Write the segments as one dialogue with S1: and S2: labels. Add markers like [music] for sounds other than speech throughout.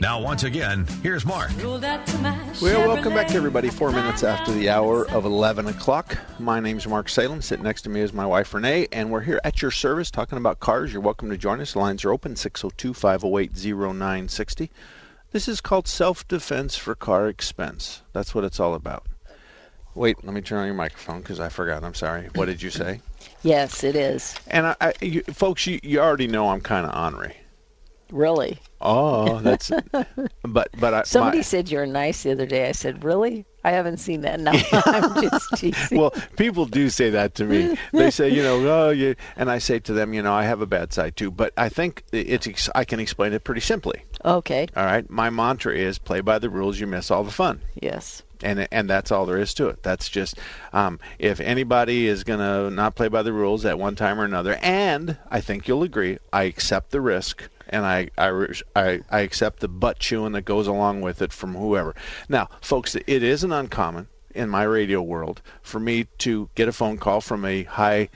S1: Now, once again, here's Mark.
S2: Well, welcome back, everybody. Four minutes after the hour of 11 o'clock. My name's Mark Salem. Sitting next to me is my wife, Renee, and we're here at your service talking about cars. You're welcome to join us. The lines are open 602 508 0960. This is called self defense for car expense. That's what it's all about. Wait, let me turn on your microphone because I forgot. I'm sorry. What did you say?
S3: Yes, it is.
S2: And I, I you, folks, you, you already know I'm kind of ornery.
S3: Really?
S2: Oh, that's. [laughs] but but I,
S3: Somebody
S2: my,
S3: said you're nice the other day. I said, really? I haven't seen that. No, [laughs] I'm just teasing.
S2: well, people do say that to me. They say, you know, oh, you, and I say to them, you know, I have a bad side too. But I think it's I can explain it pretty simply.
S3: Okay.
S2: All right. My mantra is play by the rules, you miss all the fun.
S3: Yes.
S2: And and that's all there is to it. That's just um, if anybody is gonna not play by the rules at one time or another, and I think you'll agree, I accept the risk and I, I, I accept the butt chewing that goes along with it from whoever. Now, folks, it isn't uncommon in my radio world for me to get a phone call from a high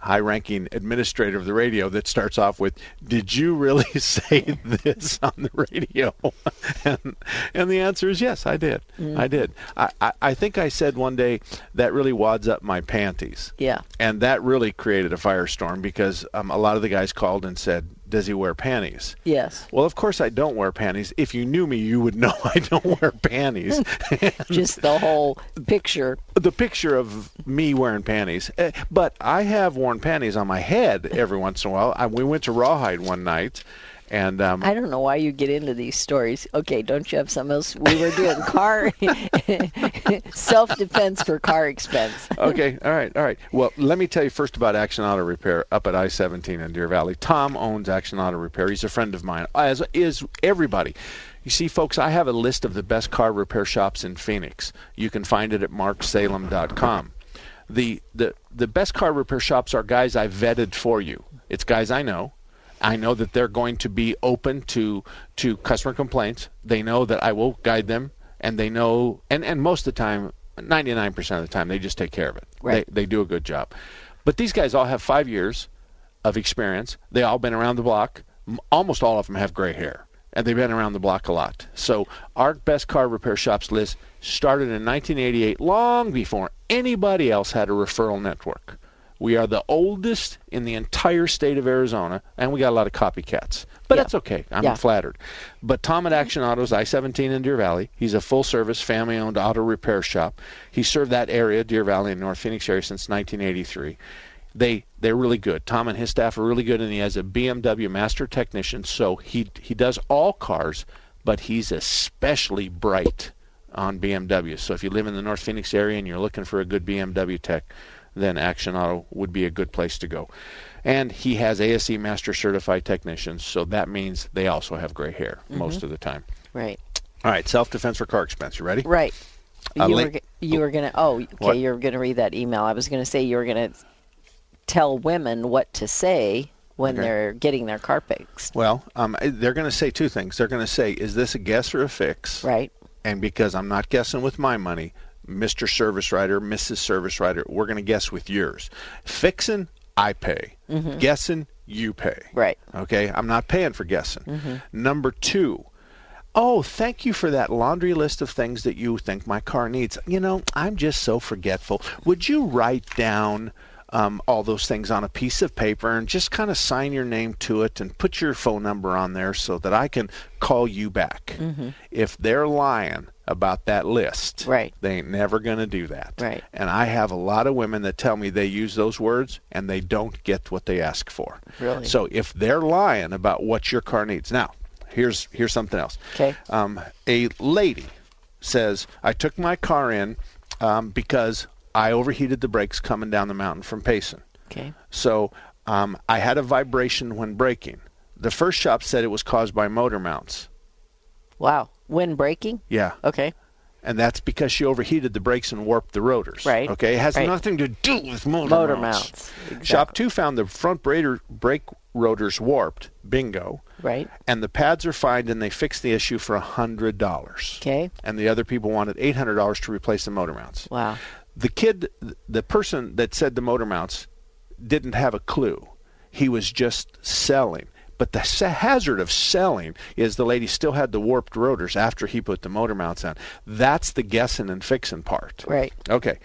S2: high ranking administrator of the radio that starts off with, Did you really [laughs] say this on the radio? [laughs] and, and the answer is yes, I did. Mm. I did. I, I, I, think I said one day that really wads up my panties.
S3: Yeah.
S2: And that really created a firestorm because um, a lot of the guys called and said, does he wear panties?
S3: Yes.
S2: Well, of course I don't wear panties. If you knew me, you would know [laughs] I don't wear panties. [laughs]
S3: Just the whole picture.
S2: The picture of me wearing panties. Eh, but I have worn panties on my head every once in a while. I, we went to Rawhide one night and um,
S3: I don't know why you get into these stories. Okay, don't you have something else? We were doing car [laughs] self defense for car expense. [laughs]
S2: okay, all right, all right. Well, let me tell you first about Action Auto Repair up at I 17 in Deer Valley. Tom owns Action Auto Repair. He's a friend of mine, as is everybody. You see, folks, I have a list of the best car repair shops in Phoenix. You can find it at marksalem.com. The, the, the best car repair shops are guys I vetted for you. It's guys I know I know that they're going to be open to to customer complaints. They know that I will guide them, and they know, and and most of the time, 99% of the time, they just take care of it.
S3: Right.
S2: They they do a good job. But these guys all have five years of experience. They all been around the block. Almost all of them have gray hair, and they've been around the block a lot. So our best car repair shops list started in 1988, long before anybody else had a referral network. We are the oldest in the entire state of Arizona, and we got a lot of copycats. But
S3: yeah.
S2: that's okay. I'm
S3: yeah.
S2: flattered. But Tom at Action Autos, I 17 in Deer Valley, he's a full service, family owned auto repair shop. He served that area, Deer Valley and North Phoenix area, since 1983. They they're really good. Tom and his staff are really good, and he has a BMW master technician, so he he does all cars, but he's especially bright on BMW. So if you live in the North Phoenix area and you're looking for a good BMW tech, then Action Auto would be a good place to go. And he has ASE Master Certified technicians, so that means they also have gray hair mm-hmm. most of the time.
S3: Right.
S2: All right, self defense for car expense. You ready?
S3: Right.
S2: Uh,
S3: you were you were gonna oh okay
S2: What?
S3: you were gonna read that email. I was gonna say you were gonna tell women what to say when
S2: Okay.
S3: they're getting their car fixed.
S2: Well, um, they're going to say two things. They're going to say, "Is this a guess or a fix?"
S3: Right.
S2: And because I'm not guessing with my money, Mr. Service Writer, Mrs. Service Writer, we're going to guess with yours. Fixing, I pay. Mm-hmm. Guessing, you pay.
S3: Right.
S2: Okay, I'm not paying for guessing. Mm-hmm. Number two, oh, thank you for that laundry list of things that you think my car needs. You know, I'm just so forgetful. Would you write down um, all those things on a piece of paper and just kind of sign your name to it and put your phone number on there so that I can call you back? Mm-hmm. If they're lying about that list.
S3: Right.
S2: They ain't never going to do that.
S3: Right.
S2: And I have a lot of women that tell me they use those words and they don't get what they ask for.
S3: Really?
S2: So if they're lying about what your car needs, now here's here's something else.
S3: Okay.
S2: Um, a lady says I took my car in um, because I overheated the brakes coming down the mountain from Payson.
S3: Okay.
S2: So um, I had a vibration when braking. The first shop said it was caused by motor mounts.
S3: Wow. When braking?
S2: Yeah.
S3: Okay.
S2: And that's because she overheated the brakes and warped the rotors.
S3: Right.
S2: Okay. It has
S3: Right.
S2: nothing to do with motor,
S3: Motor
S2: mounts.
S3: mounts.
S2: Shop two found the front brader, brake rotors warped. Bingo.
S3: Right.
S2: And the pads are fine, and they fixed the issue for a hundred dollars.
S3: Okay.
S2: And the other people wanted eight hundred dollars to replace the motor mounts.
S3: Wow.
S2: the kid, the person that said the motor mounts, didn't have a clue. He was just selling. But the hazard of selling is the lady still had the warped rotors after he put the motor mounts on. That's the guessing and fixing part.
S3: Right.
S2: Okay.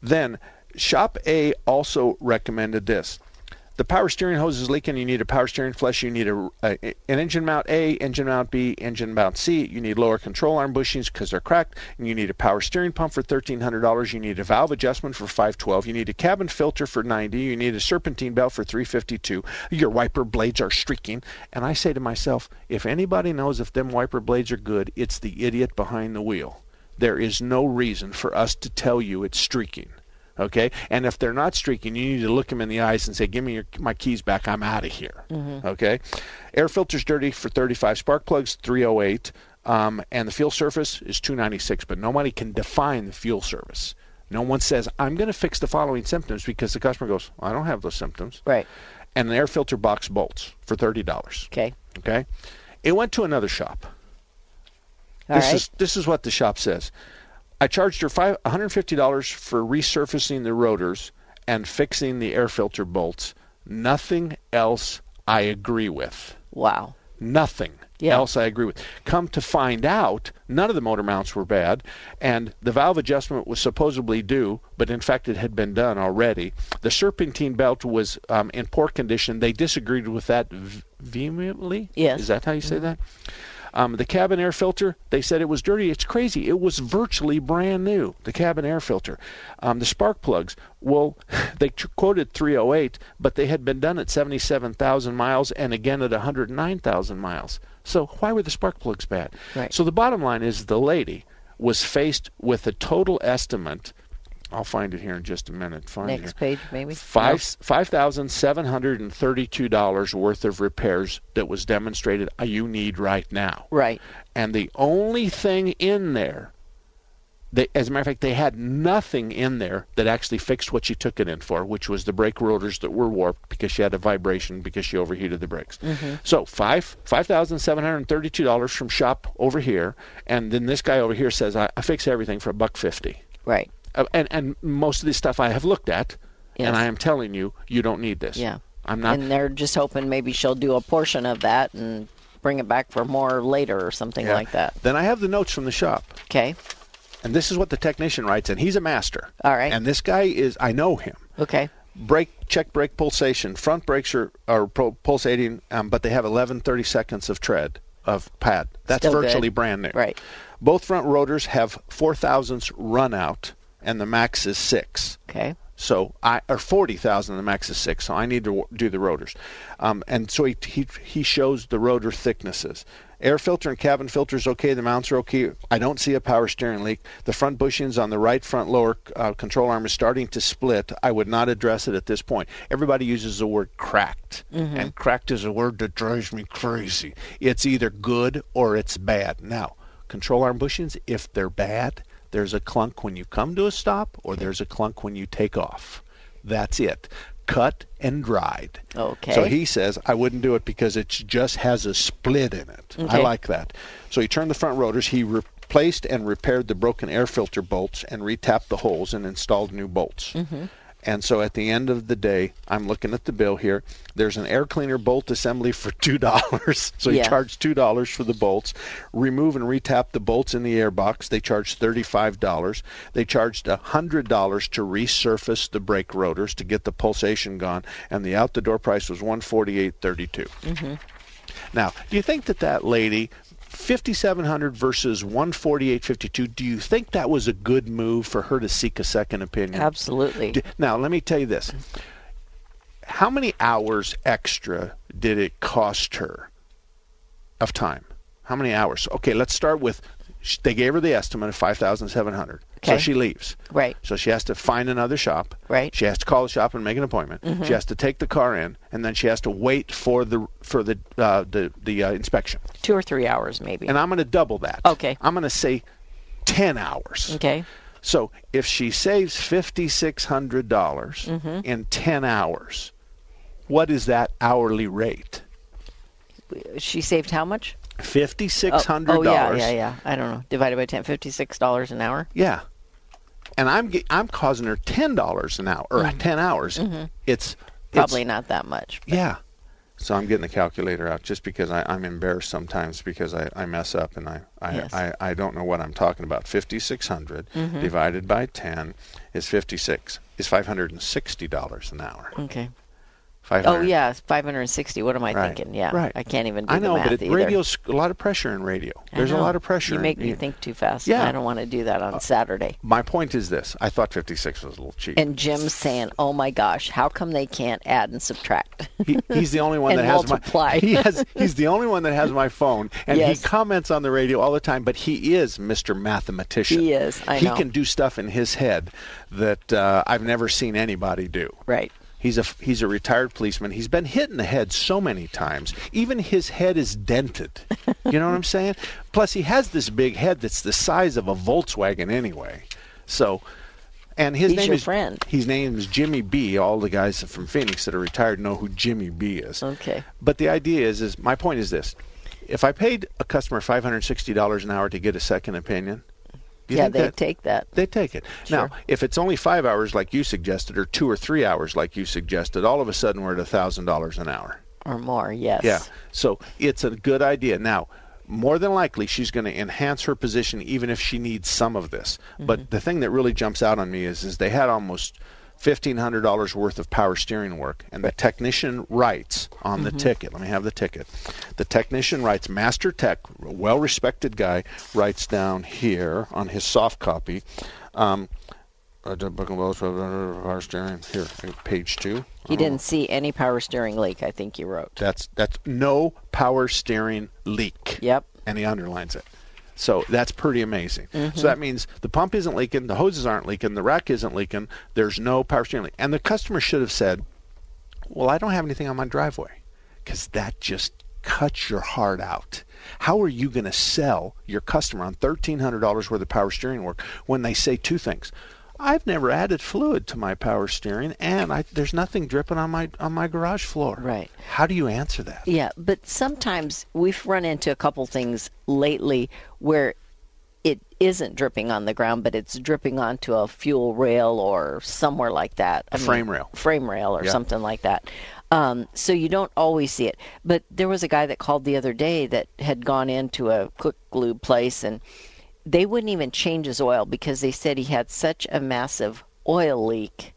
S2: Then Shop A also recommended this. The power steering hose is leaking. You need a power steering flush. You need a, a an engine mount A, engine mount B, engine mount C. You need lower control arm bushings because they're cracked. And you need a power steering pump for thirteen hundred dollars. You need a valve adjustment for five twelve. You need a cabin filter for ninety. You need a serpentine belt for three fifty two. Your wiper blades are streaking. And I say to myself, if anybody knows if them wiper blades are good, it's the idiot behind the wheel. There is no reason for us to tell you it's streaking. Okay, and if they're not streaking, you need to look them in the eyes and say, "Give me your, my keys back. I'm out of here." Okay, air filter's dirty for 35. Spark plugs 308, um, and the fuel surface is 296. But nobody can define the fuel service. No one says, "I'm going to fix the following symptoms," because the customer goes, "I don't have those symptoms."
S3: Right.
S2: And an air filter box bolts for thirty dollars.
S3: Okay.
S2: Okay, it went to another shop.
S3: All
S2: this
S3: right.
S2: is this is what the shop says. I charged her five $150 for resurfacing the rotors and fixing the air filter bolts. Nothing else I agree with.
S3: Wow.
S2: Nothing
S3: Yeah.
S2: else I agree with. Come to find out, none of the motor mounts were bad, and the valve adjustment was supposedly due, but in fact it had been done already. The serpentine belt was um, in poor condition. They disagreed with that v- vehemently.
S3: Yes.
S2: Is that how you say that? Um, the cabin air filter, they said it was dirty. It's crazy. It was virtually brand new, the cabin air filter. Um, the spark plugs, well, [laughs] they tr- quoted 308, but they had been done at 77,000 miles and again at 109,000 miles. So why were the spark plugs bad?
S3: Right.
S2: So the bottom line is the lady was faced with a total estimate. I'll find it here in just a minute. Find
S3: Next
S2: here.
S3: page, maybe.
S2: Five five thousand seven hundred and thirty-two dollars worth of repairs that was demonstrated uh, you need right now.
S3: Right.
S2: And the only thing in there, they, as a matter of fact, they had nothing in there that actually fixed what she took it in for, which was the brake rotors that were warped because she had a vibration because she overheated the brakes. So five five thousand seven hundred and thirty-two dollars from shop over here, and then this guy over here says I, I fix everything for a buck fifty.
S3: Right.
S2: Uh, and and most of this stuff I have looked at,
S3: Yes.
S2: and I am telling you, you don't need this.
S3: Yeah.
S2: I'm not.
S3: and they're just hoping maybe she'll do a portion of that and bring it back for more later or something
S2: yeah.
S3: like that.
S2: Then I have the notes from the shop,
S3: Okay.
S2: and this is what the technician writes, and he's a master.
S3: All right.
S2: And this guy is, I know him.
S3: Okay.
S2: Brake check brake pulsation. Front brakes are are pulsating, um, but they have 11 30 seconds of tread of pad. That's
S3: Still good.
S2: virtually brand new.
S3: Right.
S2: Both front rotors have four thousandths run out, and the max is six.
S3: Okay.
S2: So I or forty thousand. The max is six. So I need to do the rotors, um, and so he, he he shows the rotor thicknesses. Air filter and cabin filter is okay. The mounts are okay. I don't see a power steering leak. The front bushings on the right front lower uh, control arm is starting to split. I would not address it at this point. Everybody uses the word cracked, and cracked is a word that drives me crazy. It's either good or it's bad. Now, control arm bushings, if they're bad, there's a clunk when you come to a stop, or there's a clunk when you take off. That's it. Cut and dried.
S3: Okay.
S2: So he says, I wouldn't do it because it just has a split in it.
S3: Okay.
S2: I like that. So he turned the front rotors. He replaced and repaired the broken air filter bolts and retapped the holes and installed new bolts.
S3: Mm-hmm.
S2: And so at the end of the day, I'm looking at the bill here. There's an air cleaner bolt assembly for [laughs] two dollars. so he
S3: Yeah.
S2: charged two dollars for the bolts. Remove and retap the bolts in the air box. They charged thirty-five dollars. They charged hundred dollars to resurface the brake rotors to get the pulsation gone, and the out-the-door price was one forty-eight thirty-two.
S3: Mm-hmm.
S2: Now, do you think that that lady 5700 versus 148.52. Do you think that was a good move for her to seek a second opinion?
S3: Absolutely.
S2: Now, let me tell you this. How many hours extra did it cost her of time? How many hours? Okay, let's start with they gave her the estimate of 5700. So she leaves.
S3: Right.
S2: So she has to find another shop.
S3: Right.
S2: She has to call the shop and make an appointment. She has to take the car in, and then she has to wait for the for the uh, the the uh, inspection.
S3: Two or three hours, maybe.
S2: And I'm going to double that.
S3: Okay.
S2: I'm going to say 10 hours.
S3: okay.
S2: So if she saves $5,600
S3: Mm-hmm.
S2: in 10 hours, what is that hourly rate?
S3: She saved how much?
S2: $5,600.
S3: Oh, yeah, yeah, yeah. I don't know. Divided by ten, fifty-six dollars an hour.
S2: Yeah. And I'm I'm causing her $10 an hour or 10 hours. It's
S3: Mm-hmm. Probably
S2: it's,
S3: not that much.
S2: Yeah. So I'm getting the calculator out just because I, I'm embarrassed sometimes because I, I mess up and I I,
S3: Yes.
S2: I, I don't know what I'm talking about. 5,600
S3: Mm-hmm.
S2: divided by 10 is 56 is $560 an hour.
S3: Okay.
S2: 500.
S3: Oh yeah, five hundred and sixty. What am I
S2: Right.
S3: thinking? Yeah,
S2: Right.
S3: I can't even do
S2: I know,
S3: the math
S2: but it, radio's a lot of pressure in radio. There's a lot of pressure.
S3: You
S2: in-
S3: make me
S2: you-
S3: think too fast.
S2: Yeah.
S3: I don't want to do that on Saturday.
S2: My point is this: I thought 56 was a little cheap.
S3: And Jim's saying, "Oh my gosh, how come they can't add and subtract?"
S2: he, he's the only [laughs] one that has
S3: multiply.
S2: my [laughs] he has he's the only one that has my phone and
S3: Yes.
S2: he comments on the radio all the time but he is Mr. mathematician
S3: He is, I
S2: he
S3: know.
S2: can do stuff in his head that uh, I've never seen anybody do
S3: right.
S2: He's a he's a retired policeman he's been hit in the head so many times even his head is dented you know what I'm saying [laughs] plus he has this big head that's the size of a Volkswagen anyway so and his
S3: He's
S2: name is
S3: friend.
S2: his name is Jimmy B. All the guys from Phoenix that are retired know who Jimmy B. is.
S3: Okay.
S2: But the idea is, is my point is this: if I paid a customer five hundred sixty dollars an hour to get a second opinion,
S3: yeah, they
S2: that,
S3: take that.
S2: they take it.
S3: Sure.
S2: Now, if it's only five hours like you suggested, or two or three hours like you suggested, all of a sudden we're at thousand dollars an hour.
S3: or more. Yes.
S2: Yeah. So it's a good idea. Now, more than likely, she's going to enhance her position even if she needs some of this.
S3: Mm-hmm.
S2: But the thing that really jumps out on me is, is they had almost fifteen hundred dollars worth of power steering work, and the technician writes on the ticket. Let me have the ticket. The technician writes, Master Tech, a well-respected guy, writes down here on his soft copy. Um, the book of Wells, power steering here, page two.
S3: He
S2: Oh.
S3: didn't see any power steering leak. I think you wrote.
S2: That's that's no power steering leak.
S3: Yep.
S2: And he underlines it. So that's pretty amazing.
S3: Mm-hmm.
S2: So that means the pump isn't leaking, the hoses aren't leaking, the rack isn't leaking, there's no power steering leak. And the customer should have said, Well, I don't have anything on my driveway. Because that just cuts your heart out. How are you going to sell your customer on $1,300 worth of power steering work when they say two things? I've never added fluid to my power steering, and I, there's nothing dripping on my on my garage floor.
S3: Right.
S2: How do you answer that?
S3: Yeah, but sometimes we've run into a couple things lately where it isn't dripping on the ground, but it's dripping onto a fuel rail or somewhere like that.
S2: A frame rail.
S3: Frame rail or
S2: Yeah.
S3: something like that. Um, so you don't always see it. But there was a guy that called the other day that had gone into a quick lube place and they wouldn't even change his oil because they said he had such a massive oil leak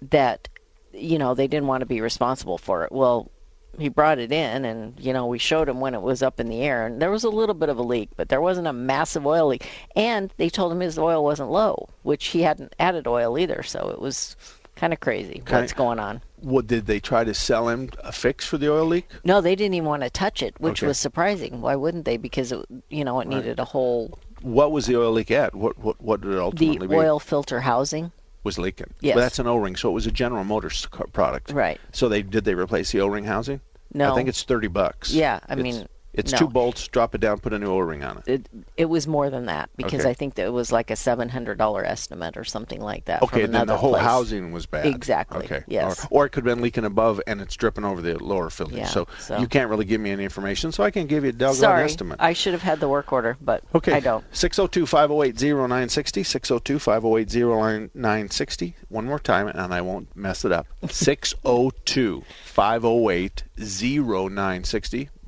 S3: that you know they didn't want to be responsible for it. Well, he brought it in and you know we showed him when it was up in the air and there was a little bit of a leak, but there wasn't a massive oil leak. And they told him his oil wasn't low, which he hadn't added oil either, so it was kind of crazy
S2: Okay.
S3: what's going on.
S2: What did they try to sell him a fix for the oil leak?
S3: No, they didn't even want to touch it, which
S2: Okay.
S3: was surprising. Why wouldn't they? Because it, you know, it needed a whole
S2: What was the oil leak at? What what what did it
S3: the
S2: ultimately be?
S3: oil filter housing.
S2: was leaking.
S3: Yes.
S2: But that's an O-ring, so it was a General Motors product.
S3: Right.
S2: So they did they replace the O-ring housing?
S3: No.
S2: I think it's thirty bucks.
S3: Yeah, I
S2: It's-
S3: mean,
S2: it's
S3: no.
S2: two bolts. Drop it down. Put a new O-ring on it.
S3: It it was more than that because
S2: Okay.
S3: I think that it was like a seven hundred dollar estimate or something like that.
S2: Okay,
S3: from
S2: then the whole
S3: place.
S2: housing was bad.
S3: Exactly,
S2: Okay.
S3: yes.
S2: Or, or it could have been leaking above and it's dripping over the lower filter.
S3: Yeah,
S2: so,
S3: so-
S2: you can't really give me any information, so I can give you a doggone
S3: Sorry,
S2: estimate.
S3: I should have had the work order, but
S2: Okay.
S3: I don't.
S2: 602 508 0960. 602 508 0960. One more time, and I won't mess it up. [laughs] 602 508 0960.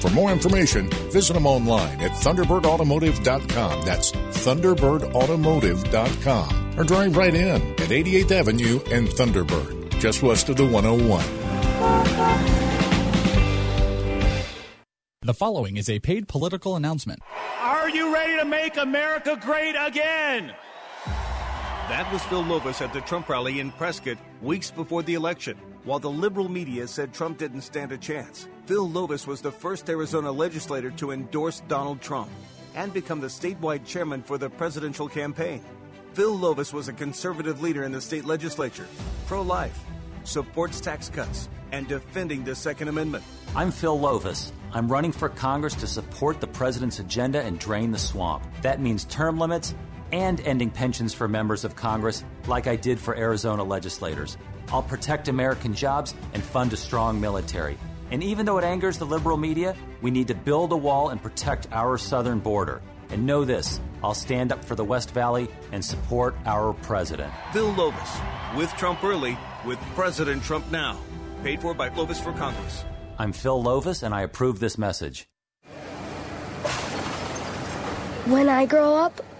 S4: For more information, visit them online at thunderbirdautomotive.com. That's thunderbirdautomotive.com. Or drive right in at 88th Avenue and Thunderbird, just west of the 101.
S5: The following is a paid political announcement.
S6: Are you ready to make America great again?
S7: That was Phil Lovas at the Trump rally in Prescott weeks before the election. While the liberal media said Trump didn't stand a chance, Phil Lovas was the first Arizona legislator to endorse Donald Trump and become the statewide chairman for the presidential campaign. Phil Lovas was a conservative leader in the state legislature, pro life, supports tax cuts, and defending the Second Amendment.
S1: I'm Phil Lovas. I'm running for Congress to support the president's agenda and drain the swamp. That means term limits and ending pensions for members of Congress, like I did for Arizona legislators. I'll protect American jobs and fund a strong military. And even though it angers the liberal media, we need to build a wall and protect our southern border. And know this I'll stand up for the West Valley and support our president.
S7: Phil Lovas, with Trump early, with President Trump now. Paid for by Lovas for Congress.
S1: I'm Phil Lovas, and I approve this message.
S8: When I grow up,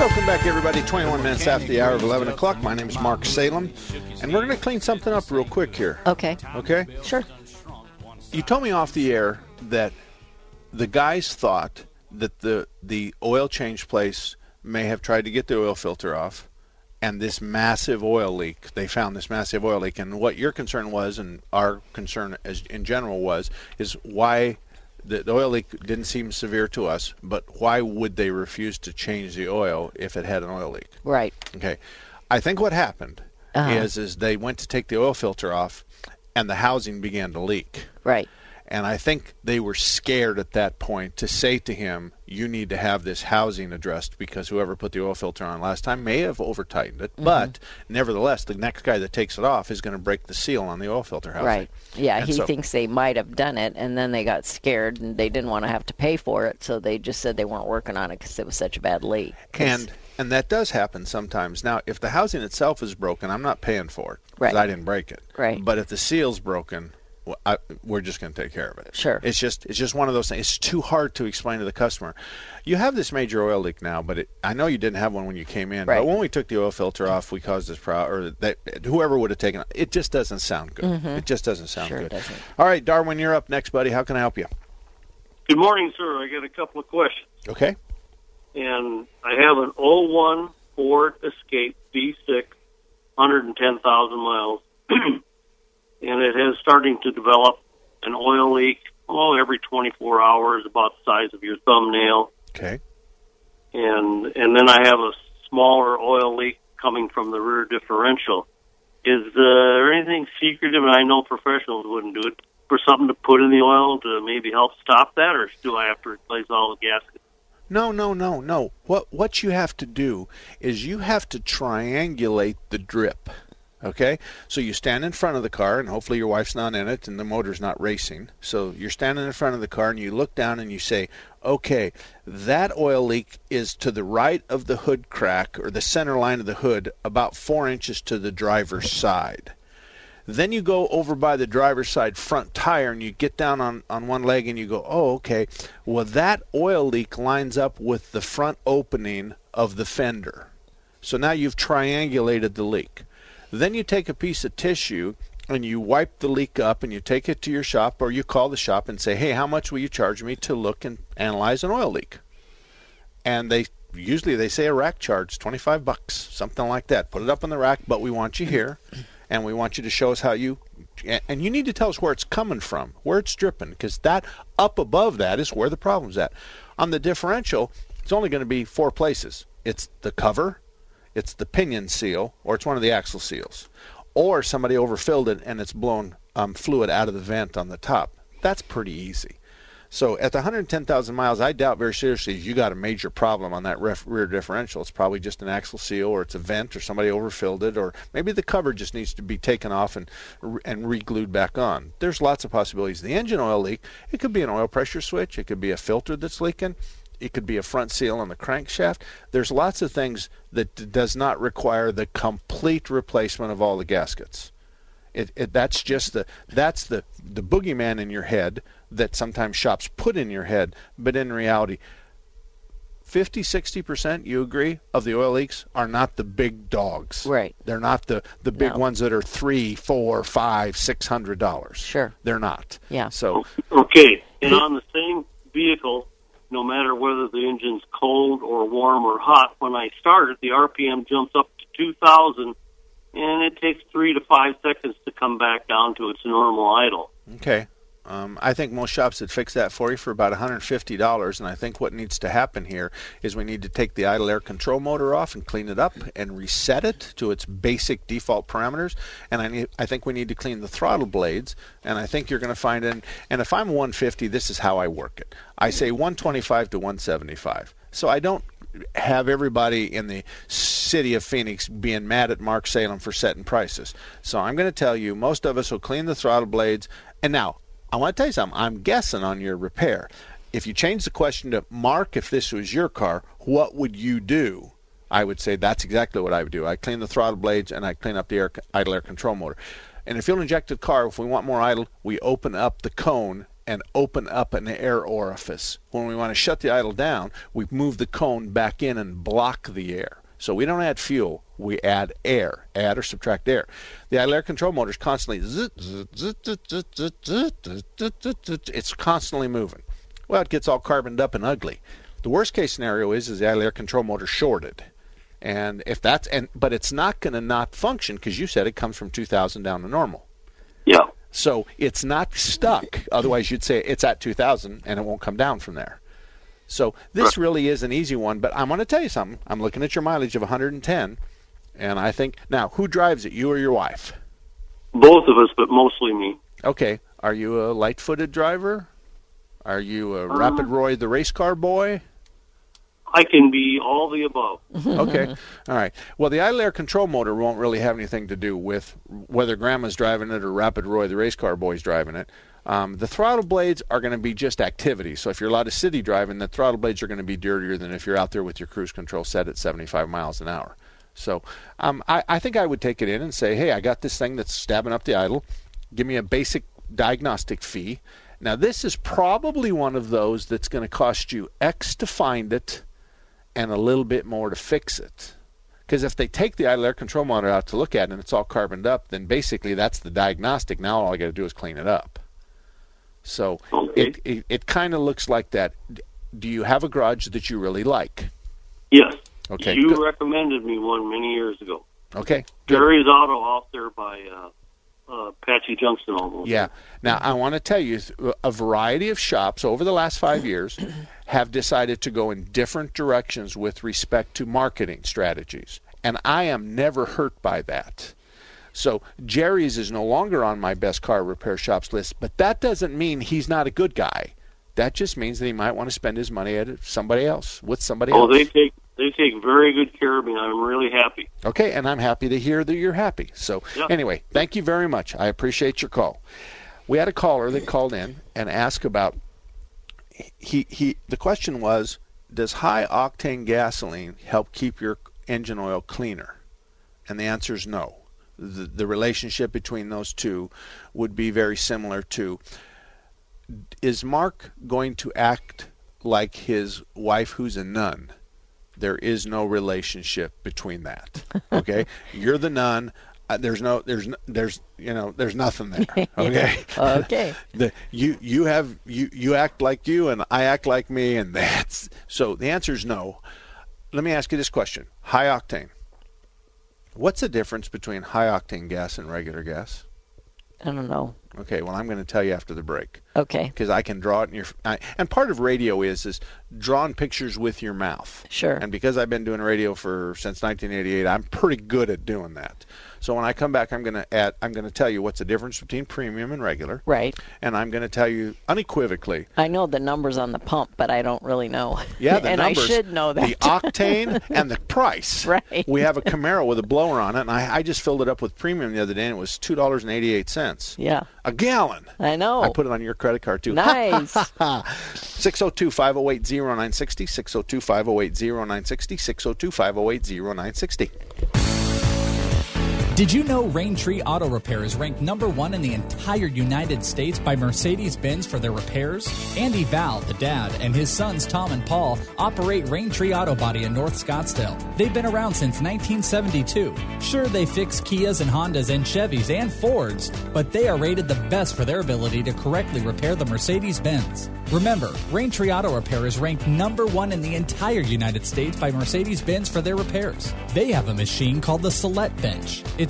S2: Welcome back, everybody. 21 minutes after the hour of 11 o'clock. My name is Mark Salem, and we're going to clean something up real quick here.
S3: Okay.
S2: Okay?
S3: Sure.
S2: You told me off the air that the guys thought that the the oil change place may have tried to get the oil filter off and this massive oil leak they found this massive oil leak and what your concern was and our concern as in general was is why the, oil leak didn't seem severe to us but why would they refuse to change the oil if it had an oil leak?
S3: Right.
S2: Okay. I think what happened
S3: uh-huh.
S2: is is they went to take the oil filter off and the housing began to leak.
S3: Right
S2: and I think they were scared at that point to say to him, "You need to have this housing addressed because whoever put the oil filter on last time may have over tightened it." Mm-hmm. But nevertheless, the next guy that takes it off is going to break the seal on the oil filter housing.
S3: Right. Yeah,
S2: and
S3: he
S2: so,
S3: thinks they might have done it, and then they got scared and they didn't want to have to pay for it, so they just said they weren't working on it because it was such a bad leak.
S2: And and that does happen sometimes. Now, if the housing itself is broken, I'm not paying for it
S3: right.
S2: I didn't break it.
S3: Right.
S2: But if the seal's broken I, we're just going to take care of it.
S3: Sure.
S2: It's just it's just one of those things. It's too hard to explain to the customer. You have this major oil leak now, but it, I know you didn't have one when you came in.
S3: Right.
S2: But when we took the oil filter off, we caused this problem, or that whoever would have taken it. It just doesn't sound good.
S3: Mm-hmm.
S2: It just doesn't sound
S3: sure
S2: good.
S3: Doesn't.
S2: All right, Darwin, you're up next, buddy. How can I help you?
S9: Good morning, sir. I got a couple of questions.
S2: Okay.
S9: And I have an 01 Ford Escape V6, 110,000 miles, [clears throat] and it is starting to develop an oil leak, oh, every 24 hours, about the size of your thumbnail.
S2: Okay.
S9: And and then I have a smaller oil leak coming from the rear differential. Is uh, there anything secretive? And I know professionals wouldn't do it. For something to put in the oil to maybe help stop that, or do I have to replace all the gaskets?
S2: No, no, no, no. What what you have to do is you have to triangulate the drip. Okay? So you stand in front of the car and hopefully your wife's not in it and the motor's not racing. So you're standing in front of the car and you look down and you say, "Okay, that oil leak is to the right of the hood crack or the center line of the hood about 4 inches to the driver's side." Then you go over by the driver's side front tire and you get down on, on one leg and you go, oh, okay. Well, that oil leak lines up with the front opening of the fender. So now you've triangulated the leak. Then you take a piece of tissue and you wipe the leak up and you take it to your shop or you call the shop and say, hey, how much will you charge me to look and analyze an oil leak? And they usually they say a rack charge, 25 bucks, something like that. Put it up on the rack, but we want you here and we want you to show us how you and you need to tell us where it's coming from, where it's dripping, because that up above that is where the problem's at. On the differential, it's only going to be four places. It's the cover, it's the pinion seal, or it's one of the axle seals, or somebody overfilled it and it's blown um, fluid out of the vent on the top. That's pretty easy. So at the 110,000 miles, I doubt very seriously you got a major problem on that ref, rear differential. It's probably just an axle seal, or it's a vent, or somebody overfilled it, or maybe the cover just needs to be taken off and and re-glued back on. There's lots of possibilities. The engine oil leak, it could be an oil pressure switch, it could be a filter that's leaking, it could be a front seal on the crankshaft. There's lots of things that d- does not require the complete replacement of all the gaskets. It, it, that's just the that's the the boogeyman in your head that sometimes shops put in your head, but in reality, 50, 60%, you agree, of the oil leaks are not the big dogs.
S3: Right.
S2: They're not the, the big
S3: No.
S2: ones that are three, four, five, six hundred dollars.
S3: Sure.
S2: They're not.
S3: Yeah.
S2: So
S9: Okay, and on the same vehicle, no matter whether the engine's cold or warm or hot, when I start it, the RPM jumps up to 2,000, and it takes three to five seconds to come back down to its normal idle.
S2: Okay. Um, I think most shops would fix that for you for about $150, and I think what needs to happen here is we need to take the idle air control motor off and clean it up and reset it to its basic default parameters. And I need, I think we need to clean the throttle blades. And I think you're going to find in, and if I'm 150, this is how I work it. I say 125 to 175. So I don't have everybody in the city of Phoenix being mad at Mark Salem for setting prices. So I'm going to tell you, most of us will clean the throttle blades. And now, I want to tell you something. I'm guessing on your repair. If you change the question to Mark, if this was your car, what would you do? I would say that's exactly what I would do. I clean the throttle blades and I clean up the air, idle air control motor. In a fuel injected car, if we want more idle, we open up the cone and open up an air orifice. When we want to shut the idle down, we move the cone back in and block the air. So we don't add fuel, we add air, add or subtract air. The idle air control motor is constantly, it's constantly moving. Well, it gets all carboned up and ugly. The worst case scenario is is the idle air control motor shorted. And if that's and but it's not going to not function because you said it comes from 2000 down to normal.
S9: Yeah.
S2: So it's not stuck. Otherwise, you'd say it's at 2000 and it won't come down from there. So this really is an easy one. But I'm going to tell you something. I'm looking at your mileage of 110, and I think now who drives it, you or your wife?
S9: Both of us, but mostly me.
S2: Okay. Are you a light-footed driver? Are you a
S9: Um,
S2: Rapid Roy, the race car boy?
S9: I can be all the above. [laughs]
S2: okay. [laughs] All right. Well, the idle air control motor won't really have anything to do with whether Grandma's driving it or Rapid Roy, the race car boy's driving it. Um, the throttle blades are going to be just activity. So if you're a lot of city driving, the throttle blades are going to be dirtier than if you're out there with your cruise control set at 75 miles an hour. So um, I, I think I would take it in and say, hey, I got this thing that's stabbing up the idle. Give me a basic diagnostic fee. Now, this is probably one of those that's going to cost you X to find it and a little bit more to fix it. Because if they take the idle air control motor out to look at it and it's all carboned up, then basically that's the diagnostic. Now all I got to do is clean it up. So it it, it kind of looks like that. Do you have a garage that you really like?
S9: Yes.
S2: Okay.
S9: You
S2: good.
S9: recommended me one many years ago.
S2: Okay. good.
S9: Jerry's Auto out there by uh, uh, Apache Junction almost.
S2: Yeah. Now I want to tell you, a variety of shops over the last five years [clears throat] have decided to go in different directions with respect to marketing strategies, and I am never hurt by that. So Jerry's is no longer on my best car repair shops list, but that doesn't mean he's not a good guy. that just means that he might want to spend his money at somebody else with somebody
S9: oh,
S2: else.
S9: Oh, they take they take very good care of me. I'm really happy.
S2: Okay, and I'm happy to hear that you're happy. So
S9: yep.
S2: anyway, thank you very much. I appreciate your call. We had a caller that called in and asked about he he the question was does high octane gasoline help keep your engine oil cleaner? And the answer is no. The, the relationship between those two would be very similar to is Mark going to act like his wife who's a nun? There is no relationship between that. [laughs] Okay? You're the nun. Uh, there's no there's there's you know there's nothing there [laughs] okay
S3: okay [laughs]
S2: the, you you have you you act like you and i act like me and that's so the answer is no let me ask you this question high octane what's the difference between high octane gas and regular gas?
S3: I don't know.
S2: Okay well i'm going to tell you after the break.
S3: Okay.
S2: Because i can draw it in your I, and part of radio is is drawing pictures with your mouth.
S3: Sure.
S2: And because i've been doing radio for since 1988 i'm pretty good at doing that so when I come back, I'm going to add. I'm going to tell you what's the difference between premium and regular.
S3: Right.
S2: And I'm going to tell you unequivocally.
S3: I know the numbers on the pump, but I don't really know.
S2: Yeah, the [laughs]
S3: and
S2: numbers.
S3: I should know that.
S2: The octane [laughs] and the price.
S3: Right.
S2: We have a Camaro with a blower on it, and I, I just filled it up with premium the other day, and it was two dollars and eighty-eight cents.
S3: Yeah.
S2: A gallon.
S3: I know.
S2: I put it on your credit card too.
S3: Nice. [laughs]
S2: 602 508 0960. 602 508 0960. 602 508 0960.
S5: Did you know Raintree Auto Repair is ranked number one in the entire United States by Mercedes Benz for their repairs? Andy Val, the dad, and his sons Tom and Paul operate Raintree Auto Body in North Scottsdale. They've been around since 1972. Sure, they fix Kias and Hondas and Chevys and Fords, but they are rated the best for their ability to correctly repair the Mercedes Benz. Remember, Raintree Auto Repair is ranked number one in the entire United States by Mercedes Benz for their repairs. They have a machine called the Celette Bench. It's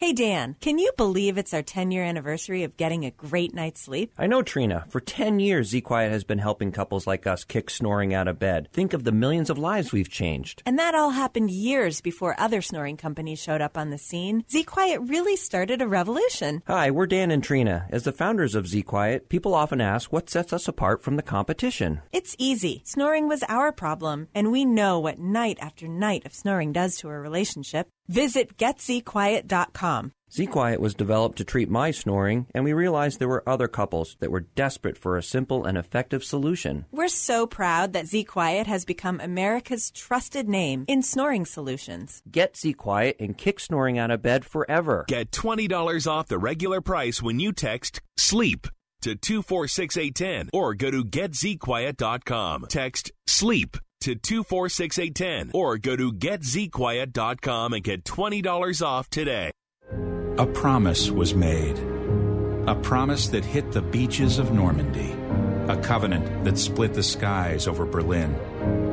S10: Hey Dan, can you believe it's our 10 year anniversary of getting a great night's sleep?
S11: I know, Trina. For 10 years, ZQuiet has been helping couples like us kick snoring out of bed. Think of the millions of lives we've changed.
S10: And that all happened years before other snoring companies showed up on the scene. ZQuiet really started a revolution.
S11: Hi, we're Dan and Trina. As the founders of ZQuiet, people often ask what sets us apart from the competition.
S10: It's easy. Snoring was our problem, and we know what night after night of snoring does to a relationship. Visit getzquiet.com.
S11: ZQuiet was developed to treat my snoring, and we realized there were other couples that were desperate for a simple and effective solution.
S10: We're so proud that ZQuiet has become America's trusted name in snoring solutions.
S11: Get ZQuiet and kick snoring out of bed forever.
S12: Get $20 off the regular price when you text SLEEP to 246810 or go to getzquiet.com. Text SLEEP to 246810 or go to getzquiet.com and get $20 off today.
S13: A promise was made. A promise that hit the beaches of Normandy. A covenant that split the skies over Berlin.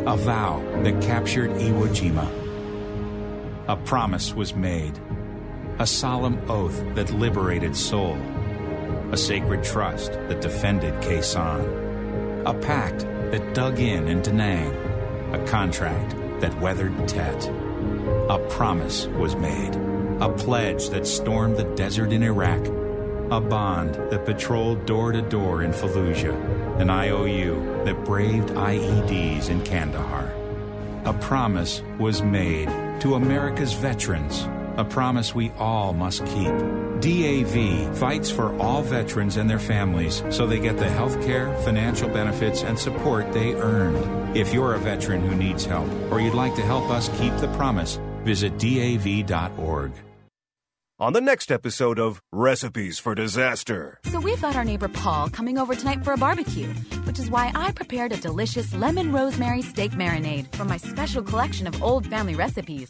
S13: A vow that captured Iwo Jima. A promise was made. A solemn oath that liberated Seoul. A sacred trust that defended Sanh. A pact that dug in in Da Nang. A contract that weathered Tet. A promise was made. A pledge that stormed the desert in Iraq. A bond that patrolled door to door in Fallujah. An IOU that braved IEDs in Kandahar. A promise was made to America's veterans. A promise we all must keep. DAV fights for all veterans and their families so they get the health care, financial benefits, and support they earned. If you're a veteran who needs help or you'd like to help us keep the promise, visit DAV.org.
S14: On the next episode of Recipes for Disaster.
S15: So we've got our neighbor Paul coming over tonight for a barbecue, which is why I prepared a delicious lemon rosemary steak marinade from my special collection of old family recipes.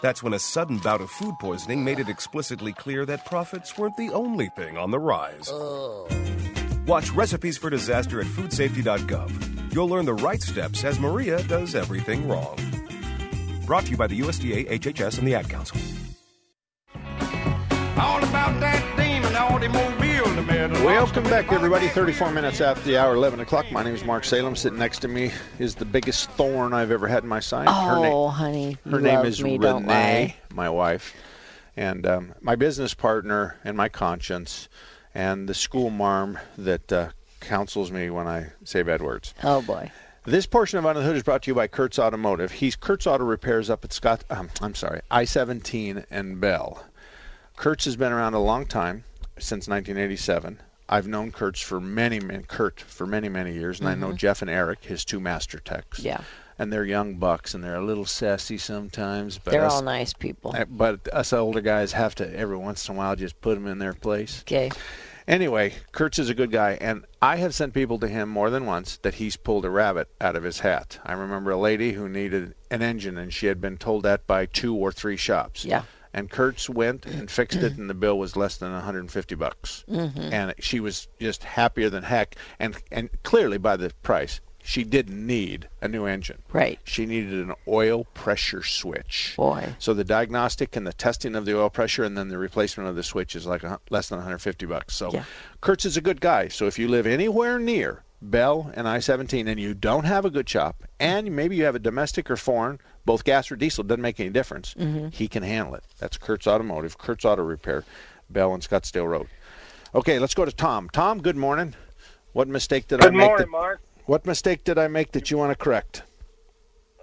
S14: That's when a sudden bout of food poisoning made it explicitly clear that profits weren't the only thing on the rise. Oh. Watch Recipes for Disaster at foodsafety.gov. You'll learn the right steps as Maria does everything wrong. Brought to you by the USDA, HHS, and the Ad Council.
S16: All about that demon automobile in the middle.
S2: Welcome back, everybody. 34 minutes after the hour, 11 o'clock. My name is Mark Salem. Sitting next to me is the biggest thorn I've ever had in my side.
S3: Oh,
S2: her
S3: honey.
S2: Her name is
S3: me,
S2: Renee, my wife, and um, my business partner and my conscience, and the school marm that uh, counsels me when I say bad words.
S3: Oh, boy.
S2: This portion of Under the Hood is brought to you by Kurtz Automotive. He's Kurtz Auto Repairs up at Scott. Um, I'm sorry, I-17 and Bell. Kurtz has been around a long time, since 1987. I've known Kurtz for many, many Kurt for many, many years, and I know
S3: Mhm.
S2: Jeff and Eric, his two master techs.
S3: Yeah.
S2: And they're young bucks, and they're a little sassy sometimes. But
S3: They're
S2: us,
S3: all nice people.
S2: uh, But us older guys have to every once in a while just put them in their place.
S3: Okay.
S2: Anyway, Kurtz is a good guy, and I have sent people to him more than once that he's pulled a rabbit out of his hat. I remember a lady who needed an engine, and she had been told that by two or three shops.
S3: Yeah.
S2: And Kurtz went and fixed it, [clears throat] and the bill was less than 150 bucks.
S3: Mhm.
S2: And she was just happier than heck, and and clearly by the price, she didn't need a new engine.
S3: Right.
S2: She needed an oil pressure switch.
S3: Boy.
S2: So the diagnostic and the testing of the oil pressure, and then the replacement of the switch is like a, less than 150 bucks. So
S3: Yeah.
S2: Kurtz is a good guy. So if you live anywhere near Bell and I-17 and you don't have a good shop, and maybe you have a domestic or foreign, both gas or diesel, doesn't make any difference.
S3: Mhm.
S2: He can handle it. That's Kurtz Automotive, Kurtz Auto Repair, Bell and Scottsdale Road. Okay, let's go to Tom. Tom, good morning. What mistake did I make?
S17: Good morning,
S2: that-
S17: Mark.
S2: What mistake did I make that you want to correct?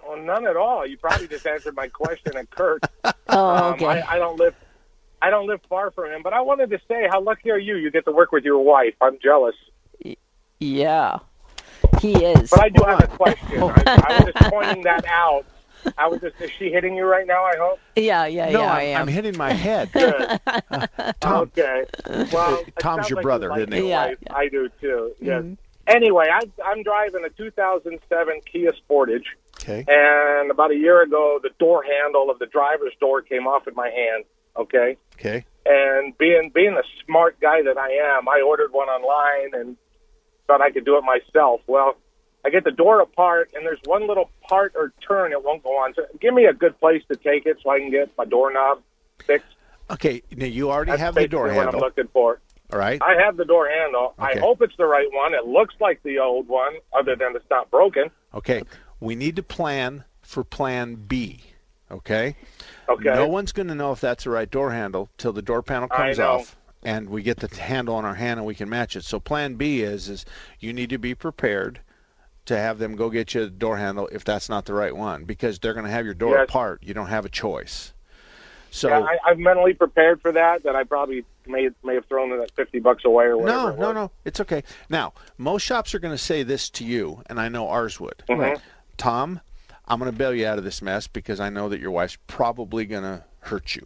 S17: Well, none at all. You probably just answered my question at Kurt. [laughs]
S3: Oh,
S17: Um. I, I don't live. I don't live far from him, but I wanted to say how lucky are you? You get to work with your wife. I'm jealous.
S3: Yeah. He is.
S17: But I do have a question. [laughs] I, I was just pointing that out. I was just. Is she hitting you right now? I hope.
S3: Yeah, yeah,
S2: no,
S3: yeah, I
S2: I'm. I'm hitting my head. [laughs]
S17: Good.
S2: Tom,
S17: Okay. Well, [laughs]
S2: Tom's your
S17: like
S2: brother,
S17: you like
S2: isn't he?
S17: your
S3: Yeah.
S17: I do too. Yes.
S3: Mhm.
S17: Anyway, I, I'm driving a 2007 Kia Sportage,
S2: Okay.
S17: and about a year ago, the door handle of the driver's door came off in my hand. Okay.
S2: Okay.
S17: And being being the smart guy that I am, I ordered one online and thought I could do it myself. Well, I get the door apart, and there's one little part or turn it won't go on. So give me a good place to take it so I can get my doorknob fixed.
S2: Okay. Now you already
S17: That's
S2: have the door handle.
S17: I'm looking for.
S2: All right.
S17: I have the door handle. I hope it's the right one. It looks like the old one, other than it's not broken.
S2: Okay. We need to plan for Plan B. Okay.
S17: Okay.
S2: No one's going to know if that's the right door handle till the door panel comes off and we get the handle on our hand and we can match it. So Plan B is is you need to be prepared to have them go get you a door handle if that's not the right one because they're going to have your door
S17: Yes.
S2: apart. You don't have a choice. So
S17: yeah, I, I'm mentally prepared for that. That I probably may may have thrown that fifty bucks away or whatever.
S2: No, no, no. It's okay. Now, most shops are going to say this to you, and I know ours would.
S17: Mhm. Right.
S2: Tom, I'm going to bail you out of this mess because I know that your wife's probably going to hurt you.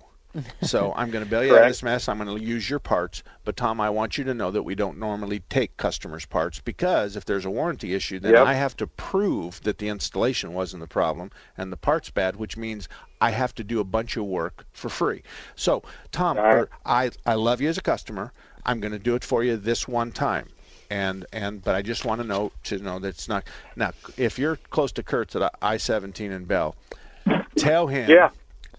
S2: So [laughs] I'm going to bail you out of this mess. I'm going to use your parts. But Tom, I want you to know that we don't normally take customers' parts because if there's a warranty issue, then
S17: Yep.
S2: I have to prove that the installation wasn't the problem and the part's bad, which means I have to do a bunch of work for free. So, Tom,
S17: right.
S2: I I love you as a customer. I'm going to do it for you this one time. And and but I just want to know to know that it's not now. If you're close to Kurtz at I-17 and Bell, tell him
S17: Yeah.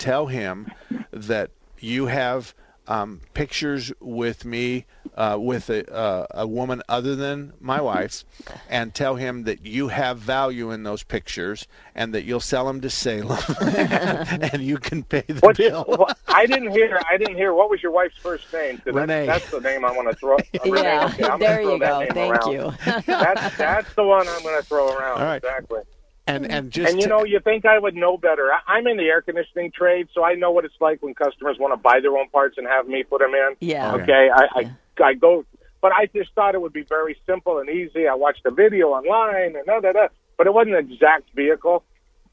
S2: Tell him that you have um, pictures with me uh, with a, uh, a woman other than my wife, and tell him that you have value in those pictures and that you'll sell them to Salem, [laughs] and you can pay the
S17: What,
S2: bill.
S17: what- I didn't hear. I didn't hear. What was your wife's first name? 'Cause
S2: Renee.
S17: That's, that's the name I want to throw. uh, Renee,
S3: Yeah,
S17: okay,
S3: there
S17: throw
S3: you go. Thank
S17: around.
S3: you.
S17: That's that's the one I'm going to throw around.
S2: All right.
S17: Exactly.
S2: And and just
S17: and you know, you think I would know better. I, I'm in the air conditioning trade, so I know what it's like when customers want to buy their own parts and have me put them in.
S3: Yeah.
S17: Okay. I, I I go but I just thought it would be very simple and easy. I watched a video online and da da da, but it wasn't an exact vehicle.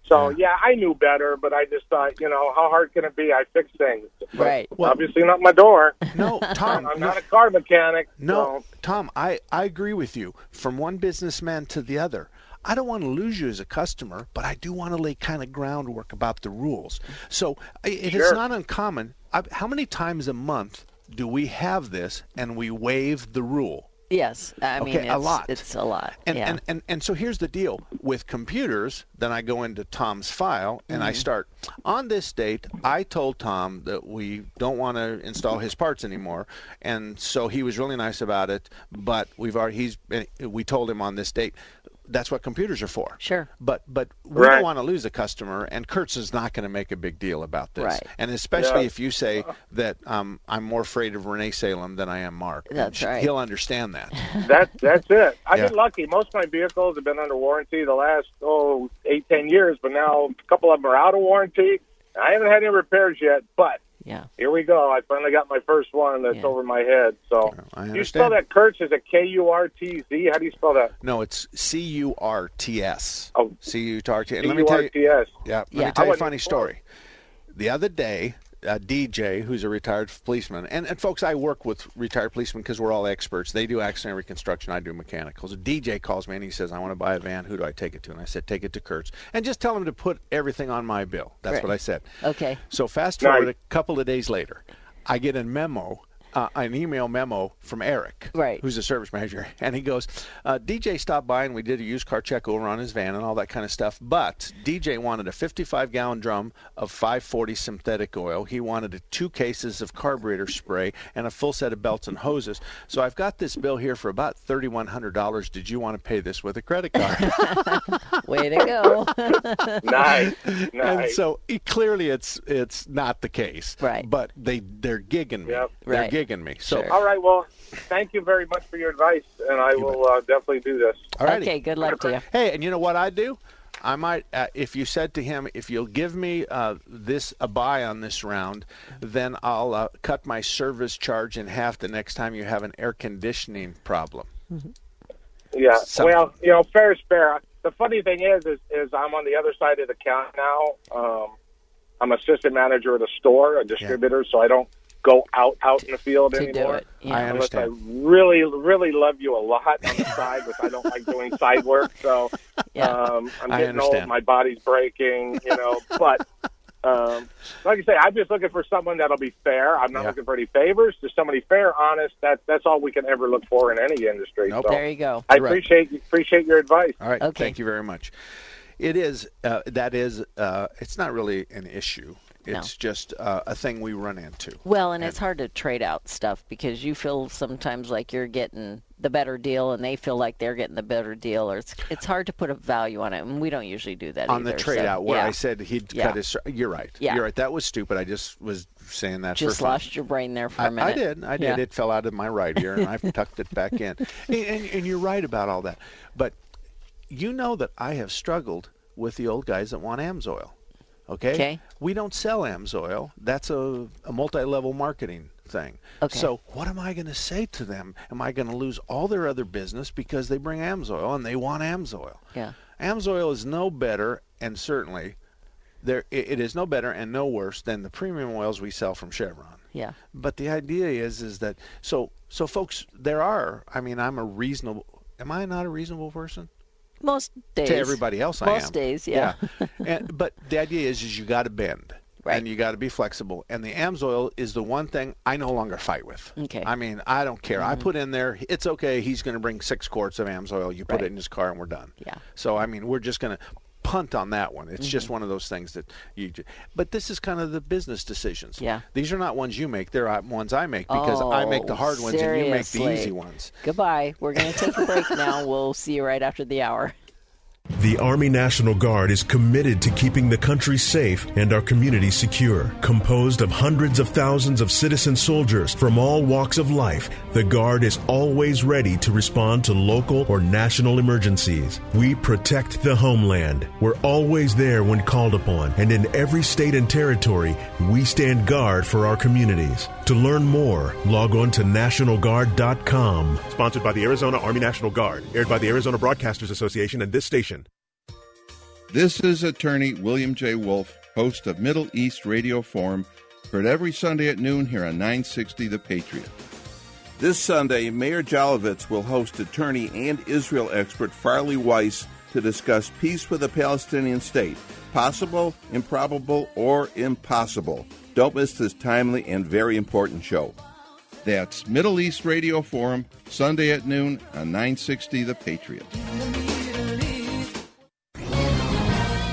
S17: So yeah, I knew better, but I just thought, you know, how hard can it be? I fix things. But
S3: Right.
S17: obviously not my door.
S2: No, [laughs] Tom,
S17: I'm not a car mechanic.
S2: No,
S17: so-
S2: Tom, I, I agree with you. From one businessman to the other. I don't want to lose you as a customer, but I do want to lay kind of groundwork about the rules. So i- it is
S17: Sure.
S2: not uncommon. I, how many times a month do we have this and we waive the rule?
S3: Yes, I mean
S2: Okay, a lot.
S3: It's a lot.
S2: And,
S3: yeah.
S2: and, and, and so here's the deal with computers. Then I go into Tom's file and I
S3: Mhm.
S2: start on this date. I told Tom that we don't want to install his parts anymore, and so he was really nice about it. But we've already he's we told him on this date. That's what computers are for.
S3: Sure.
S2: But but we
S17: Right.
S2: don't want to lose a customer, and Kurtz is not going to make a big deal about this.
S3: Right.
S2: And especially
S17: Yeah.
S2: if you say that um, I'm more afraid of Renee Salem than I am Mark.
S3: That's
S2: sh-
S3: right.
S2: He'll understand that. [laughs]
S17: That that's it. I've
S2: Yeah.
S17: been lucky. Most of my vehicles have been under warranty the last oh eight ten years, but now a couple of them are out of warranty. I haven't had any repairs yet, but
S3: yeah.
S17: here we go. I finally got my first one that's
S3: Yeah.
S17: over my head. So
S2: I
S17: you spell that Kurtz is a K U R T Z. How do you spell that?
S2: No, it's C U R T S.
S17: Oh.
S2: C U R T S.
S17: C
S2: And let me tell you, yeah, let
S3: Yeah.
S2: me tell you a funny story. The other day, uh, DJ, who's a retired policeman, and, and folks, I work with retired policemen because we're all experts. They do accident reconstruction, I do mechanicals. DJ calls me and he says, I want to buy a van. Who do I take it to? And I said, take it to Kurtz. And just tell him to put everything on my bill. That's
S3: Right.
S2: what I said.
S3: Okay.
S2: So fast
S17: Nice.
S2: forward a couple of days later, I get a memo, uh, an email memo from Eric,
S3: Right.
S2: who's a service manager, and he goes, uh, "DJ stopped by and we did a used car check over on his van and all that kind of stuff. But DJ wanted a 55 gallon drum of 540 synthetic oil. He wanted two cases of carburetor spray and a full set of belts and hoses. So I've got this bill here for about $3,100. Did you want to pay this with a credit card?" [laughs] [laughs]
S3: Way to go. [laughs]
S17: Nice,
S2: and so clearly it's it's not the case.
S3: Right.
S2: But they they're gigging me.
S17: Yep.
S2: They're
S3: Right.
S2: gigging me. So
S3: Sure.
S17: All right. Well, thank you very much for your advice, and I will uh, definitely do this.
S2: All right.
S3: okay, good luck to you.
S2: Hey, and you know what I do? I might, uh, if you said to him, if you'll give me uh, this a buy on this round, then I'll uh, cut my service charge in half the next time you have an air conditioning problem.
S17: Yeah.
S2: Something.
S17: Well, you know, fair is fair. The funny thing is, is, is I'm on the other side of the counter now. Um, I'm assistant manager at a store, a distributor, so I don't go out out in the field
S3: To do
S17: anymore.
S3: it.
S2: I
S3: Yeah.
S17: Unless I really, really love you a lot on the side, but I don't like doing side work. So [laughs]
S3: Yeah.
S17: um, I'm getting old, my body's breaking, you know. But um, like I say, I'm just looking for someone that'll be fair. I'm not
S2: Yeah.
S17: looking for any favors. Just somebody fair, honest. That that's all we can ever look for in any industry.
S2: Nope.
S17: So
S3: There you go.
S17: I
S2: You're right.
S17: appreciate appreciate your advice.
S2: All right.
S3: Okay.
S2: Thank you very much. It is. Uh, that is. Uh, it's not really an issue. It's just uh, a thing we run into.
S3: Well, and it's hard to trade out stuff because you feel sometimes like you're getting the better deal, and they feel like they're getting the better deal, or it's it's hard to put a value on it, and we don't usually do that
S2: on
S3: either,
S2: the trade
S3: so,
S2: out where
S3: yeah.
S2: I said he'd
S3: Yeah.
S2: cut his. You're right.
S3: Yeah.
S2: You're right. That was stupid. I just was saying that
S3: just
S2: for fun.
S3: lost your brain there for a
S2: I,
S3: minute.
S2: I did. I did.
S3: Yeah.
S2: It fell out of my right ear, and I've [laughs] tucked it back in. And, and, and you're right about all that. But you know that I have struggled with the old guys that want Amsoil. Okay.
S3: Okay.
S2: We don't sell Amsoil. That's a, a multi-level marketing thing.
S3: Okay.
S2: So what am I going to say to them? Am I going to lose all their other business because they bring Amsoil and they want Amsoil?
S3: Yeah.
S2: Amsoil is no better, and certainly there it it is no better and no worse than the premium oils we sell from Chevron.
S3: Yeah.
S2: But the idea is is that so so folks there are I mean I'm a reasonable am I not a reasonable person?
S3: Most days.
S2: To everybody else I am.
S3: Most days, yeah.
S2: and, [laughs] but the idea is is you got to bend.
S3: Right.
S2: And you got to be flexible. And the Amsoil is the one thing I no longer fight with.
S3: Okay.
S2: I mean, I don't care. I
S3: Mhm.
S2: put in there, it's okay. He's going to bring six quarts of Amsoil. You put
S3: Right.
S2: it in his car and we're done.
S3: Yeah.
S2: So, I mean, we're just going to punt on that one. It's just
S3: Mhm.
S2: one of those things that you. But this is kind of the business decisions.
S3: Yeah.
S2: These are not ones you make. They're uh, ones I make because I make the
S3: Oh,
S2: hard ones and you make the easy ones.
S3: Goodbye. We're going to take a break now. [laughs] We'll see you right after the hour.
S12: The Army National Guard is committed to keeping the country safe and our communities secure. Composed of hundreds of thousands of citizen soldiers from all walks of life, the Guard is always ready to respond to local or national emergencies. We protect the homeland. We're always there when called upon, and in every state and territory, we stand guard for our communities.
S18: To learn more, log on to NationalGuard.com.
S19: Sponsored by the Arizona Army National Guard. Aired by the Arizona Broadcasters Association and this station.
S20: This is attorney William J. Wolf, host of Middle East Radio Forum, heard every Sunday at noon here on 960 The Patriot. This Sunday, Meir Jolovitz will host attorney and Israel expert Farley Weiss to discuss peace with a Palestinian state. Possible, improbable, or impossible. Don't miss this timely and very important show. That's Middle East Radio Forum, Sunday at noon on 960 The Patriot.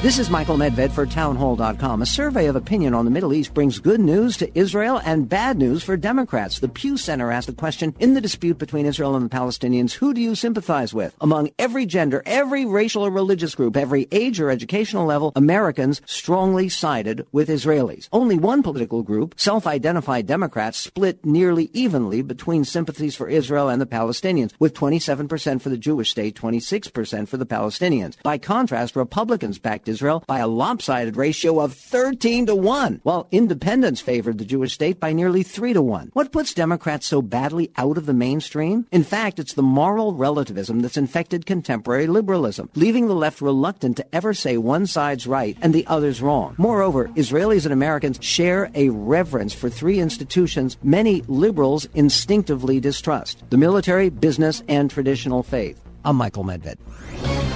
S21: This is Michael Medved for Townhall.com. A survey of opinion on the Middle East brings good news to Israel and bad news for Democrats. The Pew Center asked the question In the dispute between Israel and the Palestinians, who do you sympathize with? Among every gender, every racial or religious group, every age or educational level, Americans strongly sided with Israelis. Only one political group, self identified Democrats, split nearly evenly between sympathies for Israel and the Palestinians, with 27% for the Jewish state, 26% for the Palestinians. By contrast, Republicans backed Israel by a lopsided ratio of 13 to 1, while independents favored the Jewish state by nearly 3 to 1. What puts Democrats so badly out of the mainstream? In fact, it's the moral relativism that's infected contemporary liberalism, leaving the left reluctant to ever say one side's right and the other's wrong. Moreover, Israelis and Americans share a reverence for three institutions many liberals instinctively distrust the military, business, and traditional faith. I'm Michael Medved.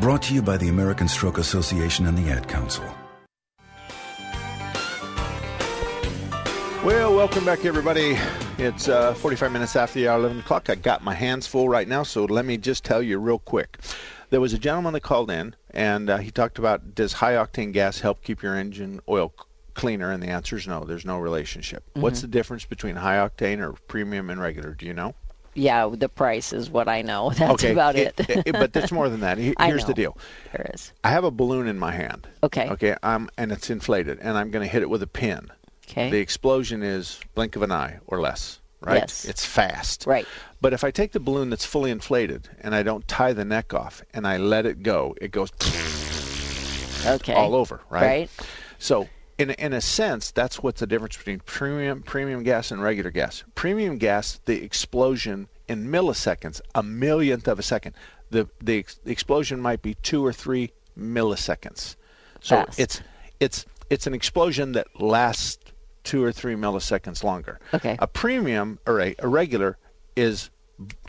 S22: Brought to you by the American Stroke Association and the Ad Council.
S2: Well, welcome back, everybody. It's uh, 45 minutes after the hour, 11 o'clock. I got my hands full right now, so let me just tell you real quick. There was a gentleman that called in, and uh, he talked about does high octane gas help keep your engine oil cleaner? And the answer is no. There's no relationship.
S3: Mm-hmm.
S2: What's the difference between high octane or premium and regular? Do you know?
S3: Yeah, the price is what I know. [laughs] That's
S2: okay.
S3: about it.
S2: it, it but there's more than that. [laughs] Here's the deal.
S3: There is.
S2: I have a balloon in my hand.
S3: Okay.
S2: Okay. I'm and it's inflated, and I'm going to hit it with a pin.
S3: Okay.
S2: The explosion is blink of an eye or less. Right.
S3: Yes.
S2: It's fast.
S3: Right.
S2: But if I take the balloon that's fully inflated and I don't tie the neck off and I let it go, it goes
S3: Okay.
S2: all over. Right.
S3: Right.
S2: So in in a sense, that's what's the difference between premium premium gas and regular gas. Premium gas, the explosion in milliseconds, a millionth of a second. The the, ex- the explosion might be two or three milliseconds. So
S3: Fast.
S2: it's it's it's an explosion that lasts two or three milliseconds longer.
S3: Okay.
S2: A premium or a, a regular is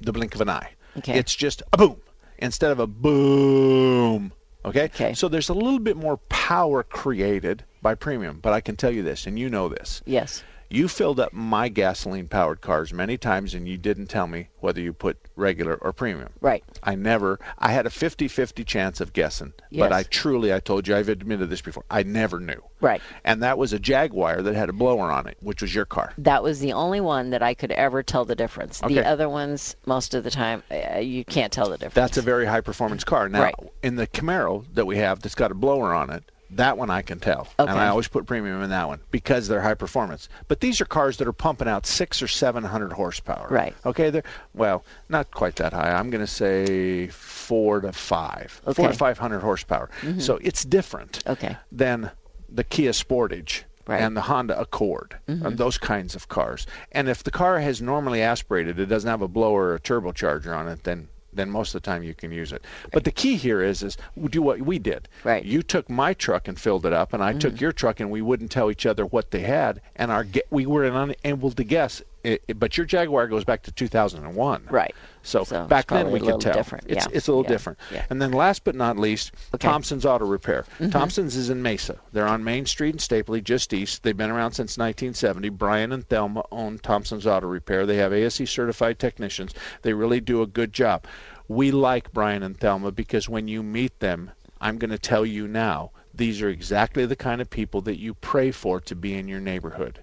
S2: the blink of an eye.
S3: Okay.
S2: It's just a boom instead of a boom. Okay?
S3: Okay.
S2: So there's a little bit more power created by premium, but I can tell you this, and you know this.
S3: Yes.
S2: You filled up my gasoline powered cars many times and you didn't tell me whether you put regular or premium.
S3: Right.
S2: I never I had a 50-50 chance of guessing,
S3: Yes.
S2: but I truly I told you I've admitted this before. I never knew.
S3: Right.
S2: And that was a Jaguar that had a blower on it, which was your car.
S3: That was the only one that I could ever tell the difference.
S2: Okay.
S3: The other ones, most of the time, uh, you can't tell the difference.
S2: That's a very high performance car. Now,
S3: Right.
S2: in the Camaro that we have that's got a blower on it, that one I can tell.
S3: Okay.
S2: And I always put premium in that one because they're high performance. But these are cars that are pumping out six or seven hundred horsepower.
S3: Right.
S2: Okay, they're well, not quite that high. I'm gonna say four to five. okay. Four to five hundred horsepower.
S3: Mhm.
S2: So it's different
S3: Okay.
S2: than the Kia Sportage.
S3: Right.
S2: And the Honda Accord,
S3: Mhm.
S2: and those kinds of cars. And if the car has normally aspirated, it doesn't have a blower or a turbocharger on it, then then most of the time you can use it. But the key here is is do what we did.
S3: Right.
S2: You took my truck and filled it up, and I took mm-hmm. your truck, and we wouldn't tell each other what they had, and our ge- we were unable to guess it, it- but your Jaguar goes back to 2001.
S3: Right.
S2: So,
S3: So
S2: back then we could tell.
S3: different.
S2: It's
S3: Yeah.
S2: it's a little
S3: Yeah.
S2: different.
S3: Yeah.
S2: And then last but not least, Thompson's Auto Repair.
S3: Mhm.
S2: Thompson's is in Mesa. They're on Main Street in Stapley, just east. They've been around since 1970. Brian and Thelma own Thompson's Auto Repair. They have ASE certified technicians. They really do a good job. We like Brian and Thelma because when you meet them, I'm going to tell you now, these are exactly the kind of people that you pray for to be in your neighborhood.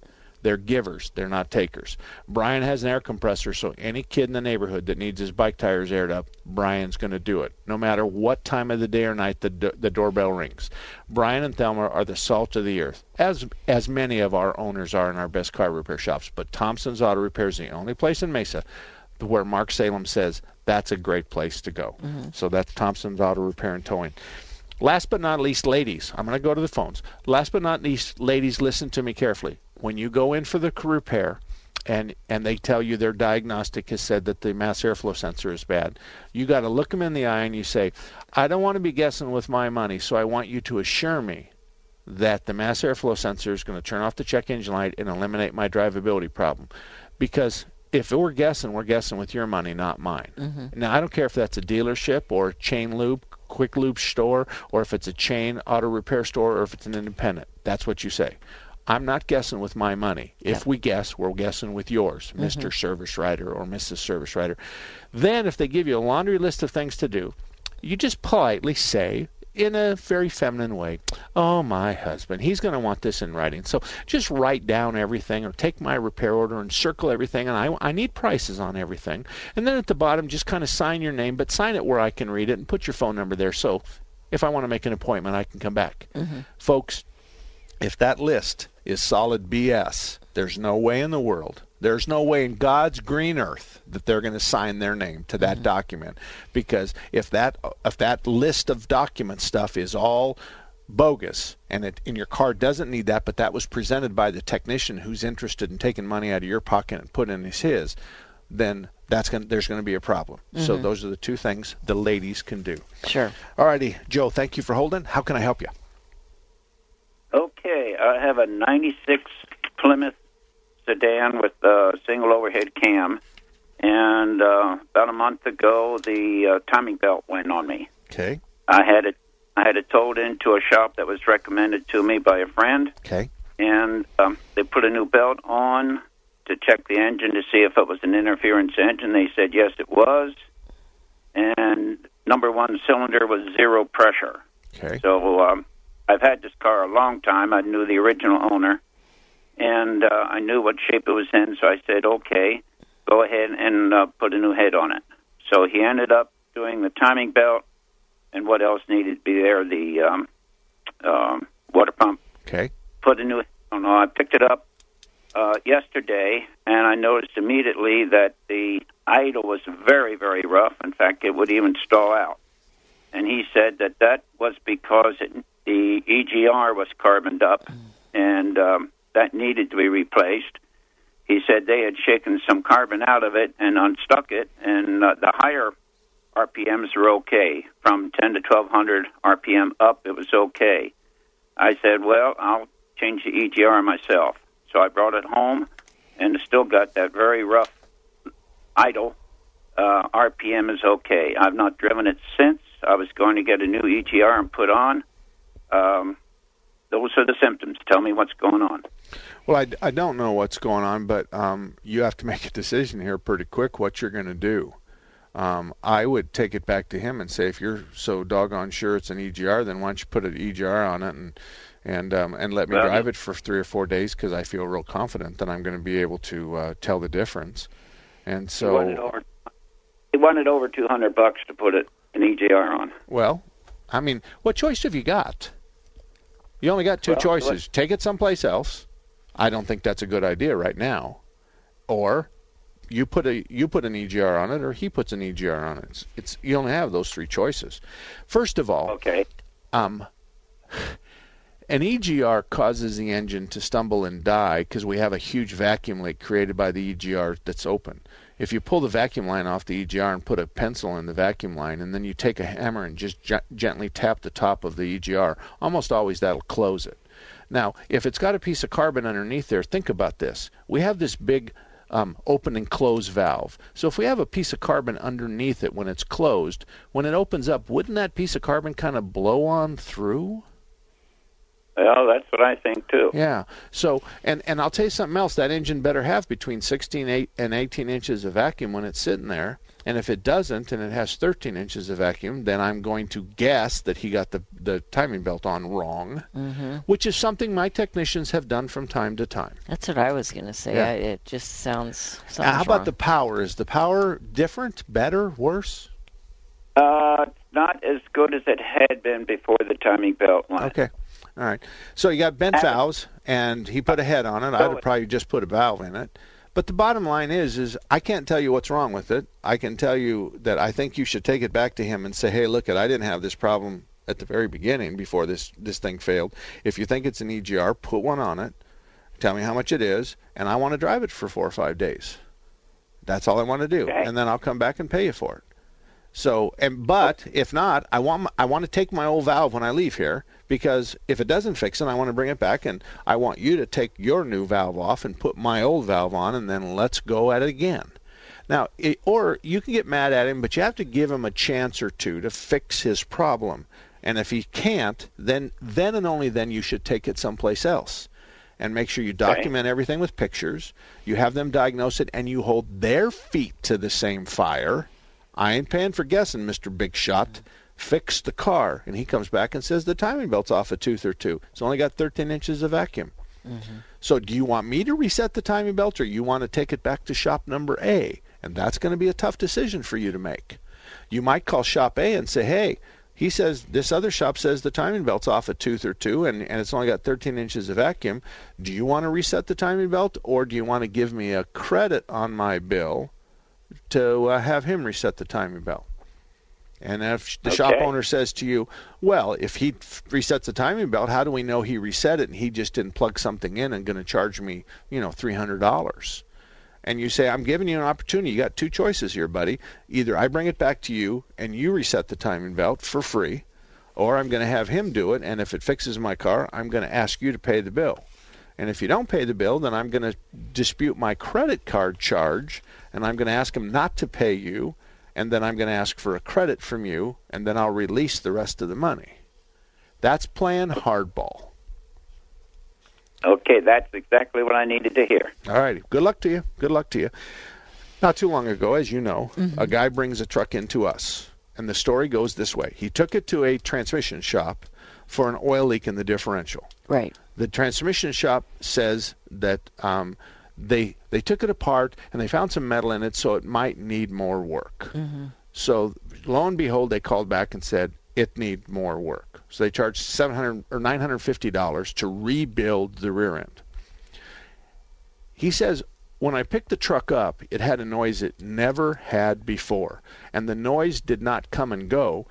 S2: They're givers, they're not takers. Brian has an air compressor, so any kid in the neighborhood that needs his bike tires aired up, Brian's going to do it, no matter what time of the day or night the, do- the doorbell rings. Brian and Thelma are the salt of the earth, as as many of our owners are in our best car repair shops. But Thompson's Auto Repair is the only place in Mesa where Mark Salem says that's a great place to go. Mm-hmm. So that's Thompson's Auto Repair and Towing. Last but not least, ladies, I'm going to go to the phones. Last but not least, ladies, listen to me carefully. When you go in for the repair and, and they tell you their diagnostic has said that the mass airflow sensor is bad, you got to look them in the eye and you say, I don't want to be guessing with my money, so I want you to assure me that the mass airflow sensor is going to turn off the check engine light and eliminate my drivability problem. Because if we're guessing, we're guessing with your money, not mine.
S3: Mhm.
S2: Now, I don't care if that's a dealership or a chain lube, quick lube store, or if it's a chain auto repair store, or if it's an independent. That's what you say. I'm not guessing with my money. If we guess, we're guessing with yours,
S3: Mhm.
S2: Mr. Service Writer or Mrs. Service Writer. Then, if they give you a laundry list of things to do, you just politely say, in a very feminine way, Oh, my husband, he's going to want this in writing. So just write down everything or take my repair order and circle everything. And I, I need prices on everything. And then at the bottom, just kind of sign your name, but sign it where I can read it and put your phone number there. So if I want to make an appointment, I can come back.
S3: Mm-hmm.
S2: Folks, if that list is solid BS, there's no way in the world, there's no way in God's green earth that they're going to sign their name to that document. Because if that if that list of document stuff is all bogus and it and your car doesn't need that, but that was presented by the technician who's interested in taking money out of your pocket and putting it in his, then that's going there's going to be a problem. So
S3: Mhm.
S2: those are the two things the ladies can do.
S3: Sure.
S2: All righty, Joe, thank you for holding. How can I help you?
S23: Okay, I have a 96 Plymouth sedan with a single overhead cam, and uh, about a month ago, the uh, timing belt went on me.
S2: Okay.
S23: I had it. I had it towed into a shop that was recommended to me by a friend.
S2: Okay.
S23: And um, they put a new belt on to check the engine to see if it was an interference engine. They said yes, it was. And number one cylinder was zero pressure.
S2: Okay.
S23: So um, I've had this car a long time. I knew the original owner, and uh, I knew what shape it was in. So I said, okay, go ahead and uh, put a new head on it. So he ended up doing the timing belt, and what else needed to be there? The um, um, water pump.
S2: Okay.
S23: Put a new. Oh no, I picked it up uh, yesterday, and I noticed immediately that the idle was very, very rough. In fact, it would even stall out. And he said that that was because it, the EGR was carboned up, and um, that needed to be replaced. He said they had shaken some carbon out of it and unstuck it, and uh, the higher RPMs were okay. From 10 to 1200 RPM up, it was okay. I said, well, I'll change the EGR myself. So I brought it home, and still got that very rough idle. Uh, RPM is okay. I've not driven it since. I was going to get a new EGR and put on. Um, those are the symptoms. Tell me what's going on.
S2: Well, I, I don't know what's going on, but um, you have to make a decision here pretty quick what you're going to do. Um, I would take it back to him and say, if you're so doggone sure it's an EGR, then why don't you put an EGR on it and and um, and let me
S23: Well,
S2: drive it for three or four days because I feel real confident that I'm going to be able to uh, tell the difference. And
S23: he wanted
S2: so,
S23: over. He wanted over two hundred bucks to put it an EGR on.
S2: well, I mean, what choice have you got? You only got two
S23: Well,
S2: choices: take it someplace else. I don't think that's a good idea right now, or you put a you put an EGR on it, or he puts an EGR on it. It's, it's you only have those three choices. First of all,
S23: okay,
S2: um, an EGR causes the engine to stumble and die because we have a huge vacuum leak created by the EGR that's open. If you pull the vacuum line off the EGR and put a pencil in the vacuum line, and then you take a hammer and just ge- gently tap the top of the EGR, almost always that'll close it. Now, if it's got a piece of carbon underneath there, think about this. We have this big um, open and close valve. So if we have a piece of carbon underneath it when it's closed, when it opens up, wouldn't that piece of carbon kind of blow on through?
S23: Well, that's what I think too.
S2: Yeah. So, and and I'll tell you something else. That engine better have between 16 eight, and 18 inches of vacuum when it's sitting there. And if it doesn't, and it has 13 inches of vacuum, then I'm going to guess that he got the the timing belt on wrong,
S3: Mhm.
S2: which is something my technicians have done from time to time.
S3: That's what I was going to say.
S2: Yeah.
S3: I, it just sounds.
S2: Now, how about
S3: wrong.
S2: the power? Is the power different, better, worse?
S23: Uh, not as good as it had been before the timing belt went.
S2: Okay. All right. So you got bent valves, and he put a head on it. I'd have probably just put a valve in it. But the bottom line is, is I can't tell you what's wrong with it. I can tell you that I think you should take it back to him and say, "Hey, look, it I didn't have this problem at the very beginning before this this thing failed. If you think it's an EGR, put one on it. Tell me how much it is, and I want to drive it for four or five days. That's all I want to do, and then I'll come back and pay you for it. So, and but if not, I want my, I want to take my old valve when I leave here because if it doesn't fix it, I want to bring it back, and I want you to take your new valve off and put my old valve on, and then let's go at it again. Now, it, or you can get mad at him, but you have to give him a chance or two to fix his problem. And if he can't, then then and only then you should take it someplace else. And make sure you document everything with pictures. You have them diagnose it, and you hold their feet to the same fire. I ain't paying for guessing, Mister Big Shot. Fix the car, and he comes back and says the timing belt's off a tooth or two. It's only got 13 inches of vacuum. Mm-hmm. So, do you want me to reset the timing belt, or you want to take it back to shop number A? And that's going to be a tough decision for you to make. You might call shop A and say, "Hey, he says this other shop says the timing belt's off a tooth or two, and, and it's only got 13 inches of vacuum. Do you want to reset the timing belt, or do you want to give me a credit on my bill to uh, have him reset the timing belt?" And if the shop owner says to you, "Well, if he f- resets the timing belt, how do we know he reset it and he just didn't plug something in and going to charge me, you know, three hundred dollars?" And you say, "I'm giving you an opportunity. You got two choices here, buddy. Either I bring it back to you and you reset the timing belt for free, or I'm going to have him do it. And if it fixes my car, I'm going to ask you to pay the bill. And if you don't pay the bill, then I'm going to dispute my credit card charge, and I'm going to ask him not to pay you." and then I'm going to ask for a credit from you, and then I'll release the rest of the money. That's playing hardball.
S23: Okay, that's exactly what I needed to hear.
S2: All righty. Good luck to you. Good luck to you. Not too long ago, as you know, a guy brings a truck into us, and the story goes this way: he took it to a transmission shop for an oil leak in the differential.
S3: Right.
S2: The transmission shop says that um, they they took it apart and they found some metal in it, so it might need more work.
S3: Mm-hmm.
S2: So lo and behold, they called back and said it need more work. So they charged seven hundred or nine hundred fifty dollars to rebuild the rear end. He says when I picked the truck up, it had a noise it never had before, and the noise did not come and go.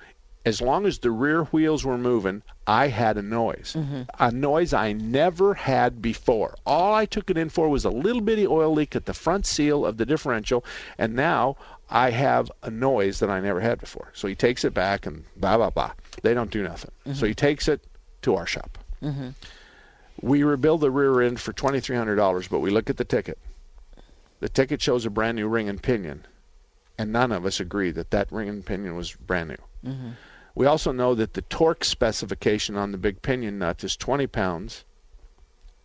S2: As long as the rear wheels were moving, I had a noise. Mm-hmm. A noise I never had before. All I took it in for was a little bitty oil leak at the front seal of the differential, and now I have a noise that I never had before. So he takes it back and blah, blah, blah. They don't do nothing. So he mm-hmm. takes it to our shop.
S3: Mm-hmm.
S2: We rebuild the rear end for $2,300, but we look at the ticket. The ticket shows a brand new ring and pinion, and none of us agree that that ring and pinion was brand new.
S3: Mm-hmm. Mm-hmm.
S2: We also know that the torque specification on the big pinion nut is 20 pounds,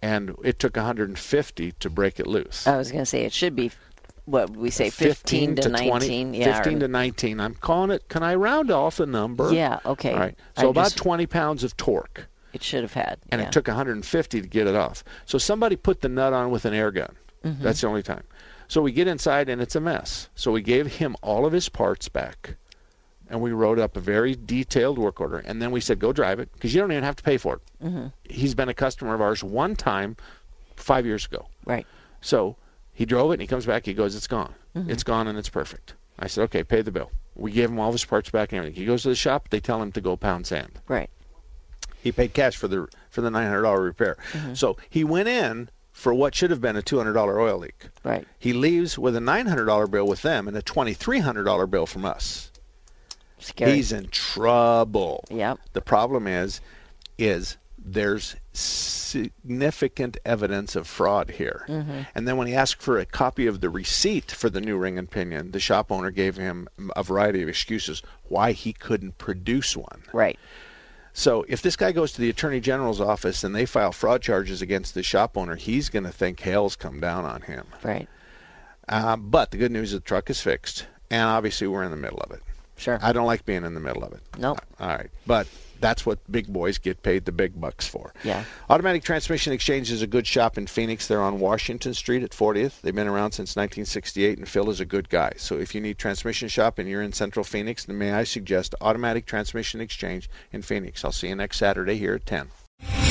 S2: and it took 150 to break it loose.
S3: I was going to say it should be what we say 15, to 19
S2: 20,
S3: yeah
S2: 15
S3: or-
S2: to 19. I'm calling it. Can I round off a number?
S3: Yeah, okay.
S2: All right.
S3: I
S2: So about
S3: just-
S2: 20 pounds of torque,
S3: it should have had
S2: and
S3: yeah.
S2: it took 150 to get it off. So somebody put the nut on with an air gun.
S3: Mhm.
S2: That's the only time. So we get inside and it's a mess. So we gave him all of his parts back, and we wrote up a very detailed work order. And then we said, "Go drive it," because you don't even have to pay for it.
S3: hmm
S2: He's been a customer of ours one time, five years ago.
S3: Right.
S2: So he drove it and he comes back. He goes, "It's gone.
S3: Mhm.
S2: It's gone and it's perfect." I said, "Okay, pay the bill." We gave him all of his parts back and everything. He goes to the shop. They tell him to go pound sand.
S3: Right.
S2: He paid cash for the for the nine hundred dollar repair.
S3: Mhm.
S2: So he went in for what should have been a two hundred dollar oil leak.
S3: Right.
S2: He leaves with a nine hundred dollar bill with them and a twenty three hundred dollar bill from us.
S3: Scary.
S2: He's in trouble.
S3: Yep.
S2: The problem is, is there's significant evidence of fraud here.
S3: Mhm.
S2: And then when he asked for a copy of the receipt for the new ring and pinion, the shop owner gave him a variety of excuses why he couldn't produce one.
S3: Right.
S2: So if this guy goes to the attorney general's office and they file fraud charges against the shop owner, he's going to think hell's come down on him.
S3: Right.
S2: Uh, but the good news is the truck is fixed, and obviously we're in the middle of it.
S3: Sure.
S2: I don't like being in the middle of it.
S3: Nope.
S2: All right, but that's what big boys get paid the big bucks for.
S3: Yeah.
S2: Automatic Transmission Exchange is a good shop in Phoenix. They're on Washington Street at 40th. They've been around since 1968, and Phil is a good guy. So if you need transmission shop and you're in Central Phoenix, then may I suggest Automatic Transmission Exchange in Phoenix. I'll see you next Saturday here at 10.